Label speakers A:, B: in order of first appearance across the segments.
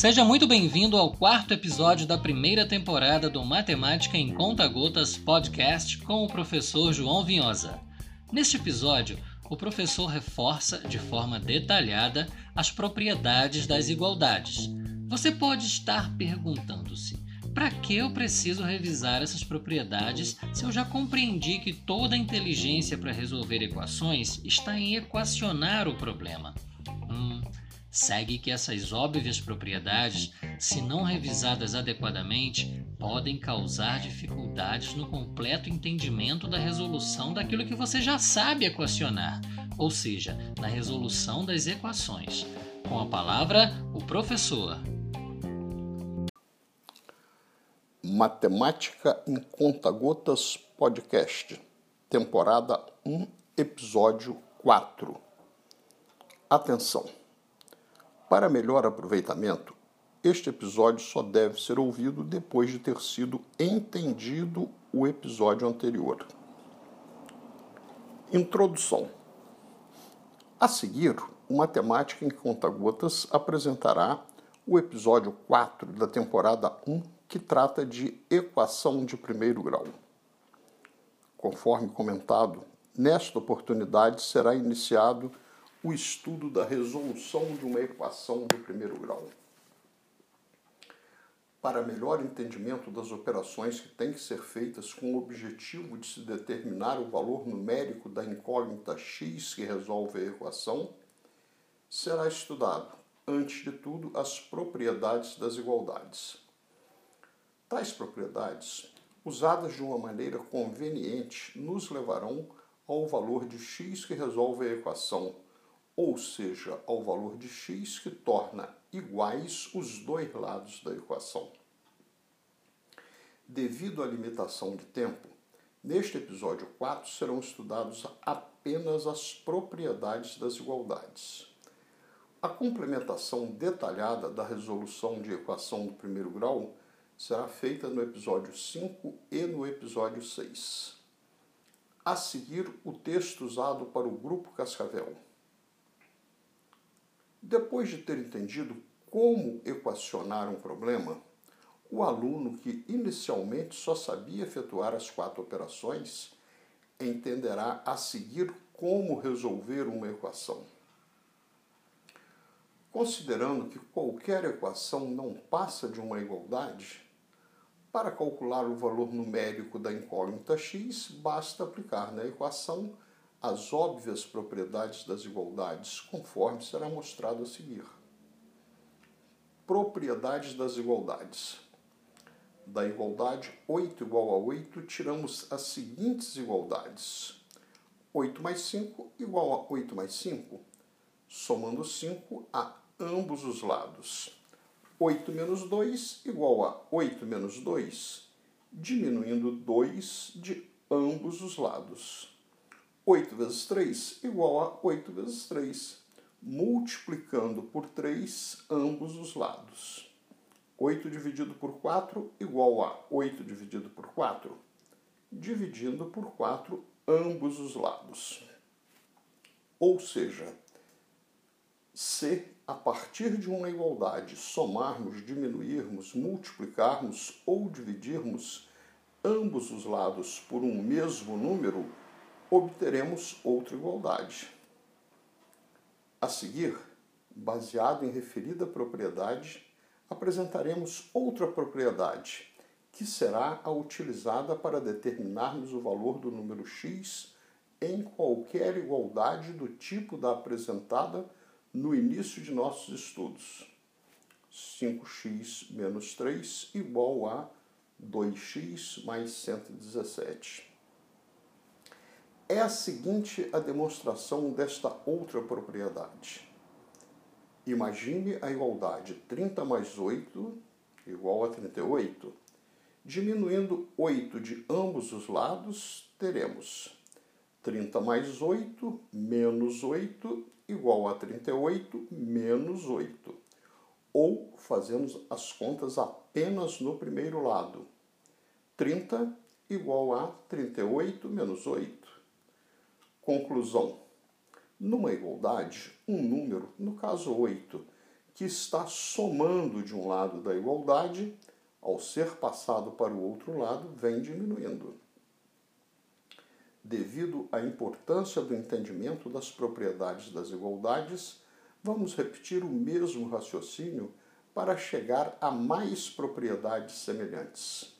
A: Seja muito bem-vindo ao quarto episódio da primeira temporada do Matemática em Conta Gotas podcast com o professor João Vinhosa. Neste episódio, o professor reforça de forma detalhada as propriedades das igualdades. Você pode estar perguntando-se: para que eu preciso revisar essas propriedades se eu já compreendi que toda a inteligência para resolver equações está em equacionar o problema? Hum, segue que essas óbvias propriedades, se não revisadas adequadamente, podem causar dificuldades no completo entendimento da resolução daquilo que você já sabe equacionar, ou seja, na resolução das equações. Com a palavra, o professor.
B: Matemática em Conta-Gotas Podcast, temporada 1, episódio 4. Atenção! Para melhor aproveitamento, este episódio só deve ser ouvido depois de ter sido entendido o episódio anterior. Introdução. A seguir, o Matemática em Conta-Gotas apresentará o episódio 4 da temporada 1, que trata de equação de primeiro grau. Conforme comentado, nesta oportunidade será iniciado o estudo da resolução de uma equação de primeiro grau. Para melhor entendimento das operações que têm que ser feitas com o objetivo de se determinar o valor numérico da incógnita x que resolve a equação, será estudado, antes de tudo, as propriedades das igualdades. Tais propriedades, usadas de uma maneira conveniente, nos levarão ao valor de x que resolve a equação ou seja, ao valor de x que torna iguais os dois lados da equação. Devido à limitação de tempo, neste episódio 4 serão estudados apenas as propriedades das igualdades. A complementação detalhada da resolução de equação do primeiro grau será feita no episódio 5 e no episódio 6. A seguir, o texto usado para o grupo Cascavel. Depois de ter entendido como equacionar um problema, o aluno que inicialmente só sabia efetuar as quatro operações entenderá a seguir como resolver uma equação. Considerando que qualquer equação não passa de uma igualdade, para calcular o valor numérico da incógnita x, basta aplicar na equação as óbvias propriedades das igualdades, conforme será mostrado a seguir. Propriedades das igualdades. Da igualdade 8 igual a 8, tiramos as seguintes igualdades. 8 mais 5 igual a 8 mais 5, somando 5 a ambos os lados. 8 menos 2 igual a 8 menos 2, diminuindo 2 de ambos os lados. 8 vezes 3 igual a 8 vezes 3, multiplicando por 3 ambos os lados. 8 dividido por 4 igual a 8 dividido por 4, dividindo por 4 ambos os lados. Ou seja, se a partir de uma igualdade somarmos, diminuirmos, multiplicarmos ou dividirmos ambos os lados por um mesmo número, obteremos outra igualdade. A seguir, baseado em referida propriedade, apresentaremos outra propriedade, que será a utilizada para determinarmos o valor do número x em qualquer igualdade do tipo da apresentada no início de nossos estudos. 5x menos 3 igual a 2x mais 117 é a seguinte a demonstração desta outra propriedade. Imagine a igualdade 30 mais 8 igual a 38. Diminuindo 8 de ambos os lados, teremos 30 mais 8 menos 8 igual a 38 menos 8. Ou fazemos as contas apenas no primeiro lado. 30 igual a 38 menos 8. Conclusão: Numa igualdade, um número, no caso 8, que está somando de um lado da igualdade, ao ser passado para o outro lado, vem diminuindo. Devido à importância do entendimento das propriedades das igualdades, vamos repetir o mesmo raciocínio para chegar a mais propriedades semelhantes.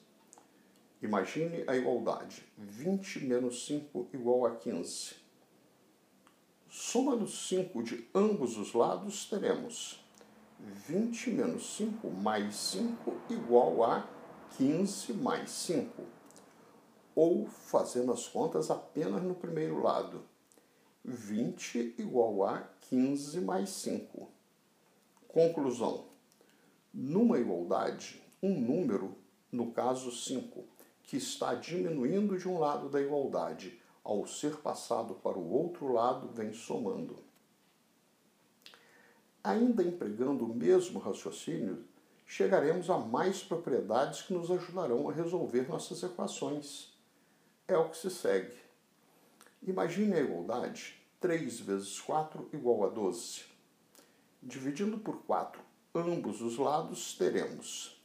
B: Imagine a igualdade: 20 menos 5 igual a 15. Somando 5 de ambos os lados, teremos 20 menos 5 mais 5 igual a 15 mais 5. Ou, fazendo as contas apenas no primeiro lado, 20 igual a 15 mais 5. Conclusão: numa igualdade, um número, no caso 5, que está diminuindo de um lado da igualdade, ao ser passado para o outro lado, vem somando. Ainda empregando o mesmo raciocínio, chegaremos a mais propriedades que nos ajudarão a resolver nossas equações. É o que se segue. Imagine a igualdade 3 vezes 4 igual a 12. Dividindo por 4 ambos os lados, teremos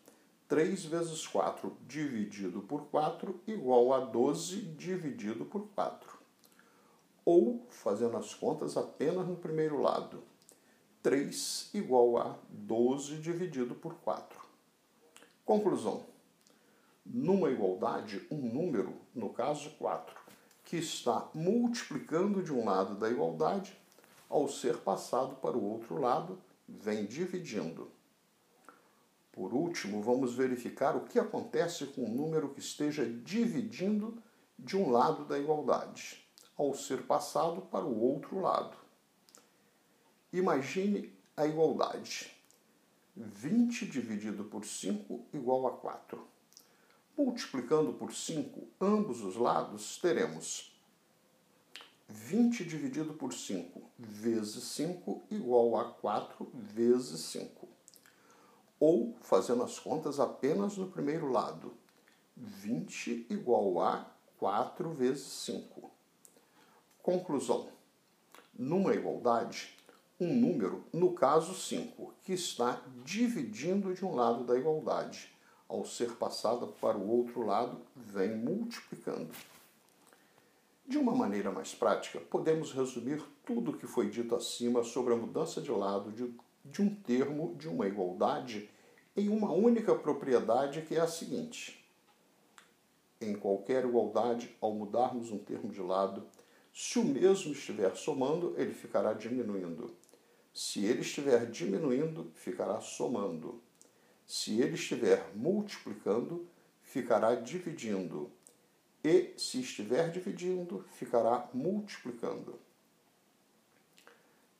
B: 3 vezes 4 dividido por 4 igual a 12 dividido por 4. Ou, fazendo as contas apenas no primeiro lado, 3 igual a 12 dividido por 4. Conclusão. Numa igualdade, um número, no caso 4, que está multiplicando de um lado da igualdade, ao ser passado para o outro lado, vem dividindo. Por último, vamos verificar o que acontece com um número que esteja dividindo de um lado da igualdade, ao ser passado para o outro lado. Imagine a igualdade. 20 dividido por 5 igual a 4. Multiplicando por 5 ambos os lados, teremos 20 dividido por 5 vezes 5 igual a 4 vezes 5. Ou, fazendo as contas apenas no primeiro lado, 20 igual a 4 vezes 5. Conclusão. Numa igualdade, um número, no caso 5, que está dividindo de um lado da igualdade. Ao ser passada para o outro lado, vem multiplicando. De uma maneira mais prática, podemos resumir tudo o que foi dito acima sobre a mudança de lado de, de um termo de uma igualdade em uma única propriedade que é a seguinte. Em qualquer igualdade, ao mudarmos um termo de lado, se o mesmo estiver somando, ele ficará diminuindo. Se ele estiver diminuindo, ficará somando. Se ele estiver multiplicando, ficará dividindo. E se estiver dividindo, ficará multiplicando.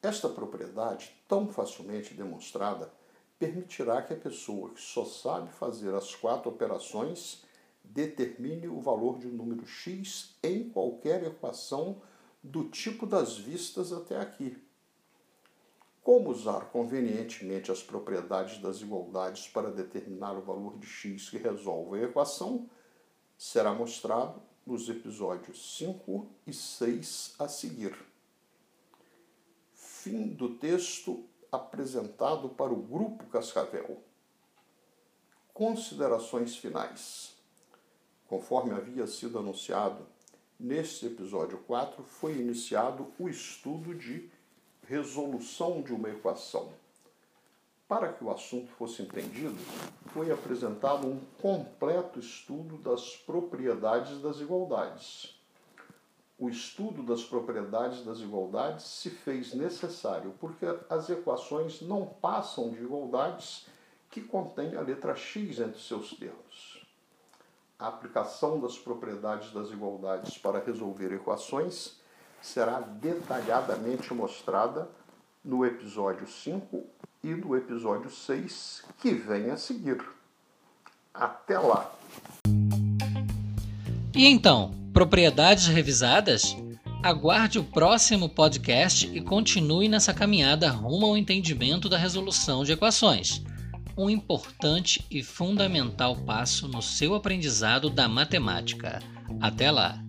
B: Esta propriedade, tão facilmente demonstrada, permitirá que a pessoa que só sabe fazer as quatro operações determine o valor de um número x em qualquer equação do tipo das vistas até aqui. Como usar convenientemente as propriedades das igualdades para determinar o valor de x que resolve a equação será mostrado nos episódios 5 e 6 a seguir. Fim do texto apresentado para o Grupo Cascavel. Considerações finais. Conforme havia sido anunciado, neste episódio 4 foi iniciado o estudo de resolução de uma equação. Para que o assunto fosse entendido, foi apresentado um completo estudo das propriedades das igualdades. O estudo das propriedades das igualdades se fez necessário porque as equações não passam de igualdades que contêm a letra x entre seus termos. A aplicação das propriedades das igualdades para resolver equações será detalhadamente mostrada no episódio 5 e no episódio 6 que vem a seguir. Até lá!
A: E então, propriedades revisadas? Aguarde o próximo podcast e continue nessa caminhada rumo ao entendimento da resolução de equações, um importante e fundamental passo no seu aprendizado da matemática. Até lá!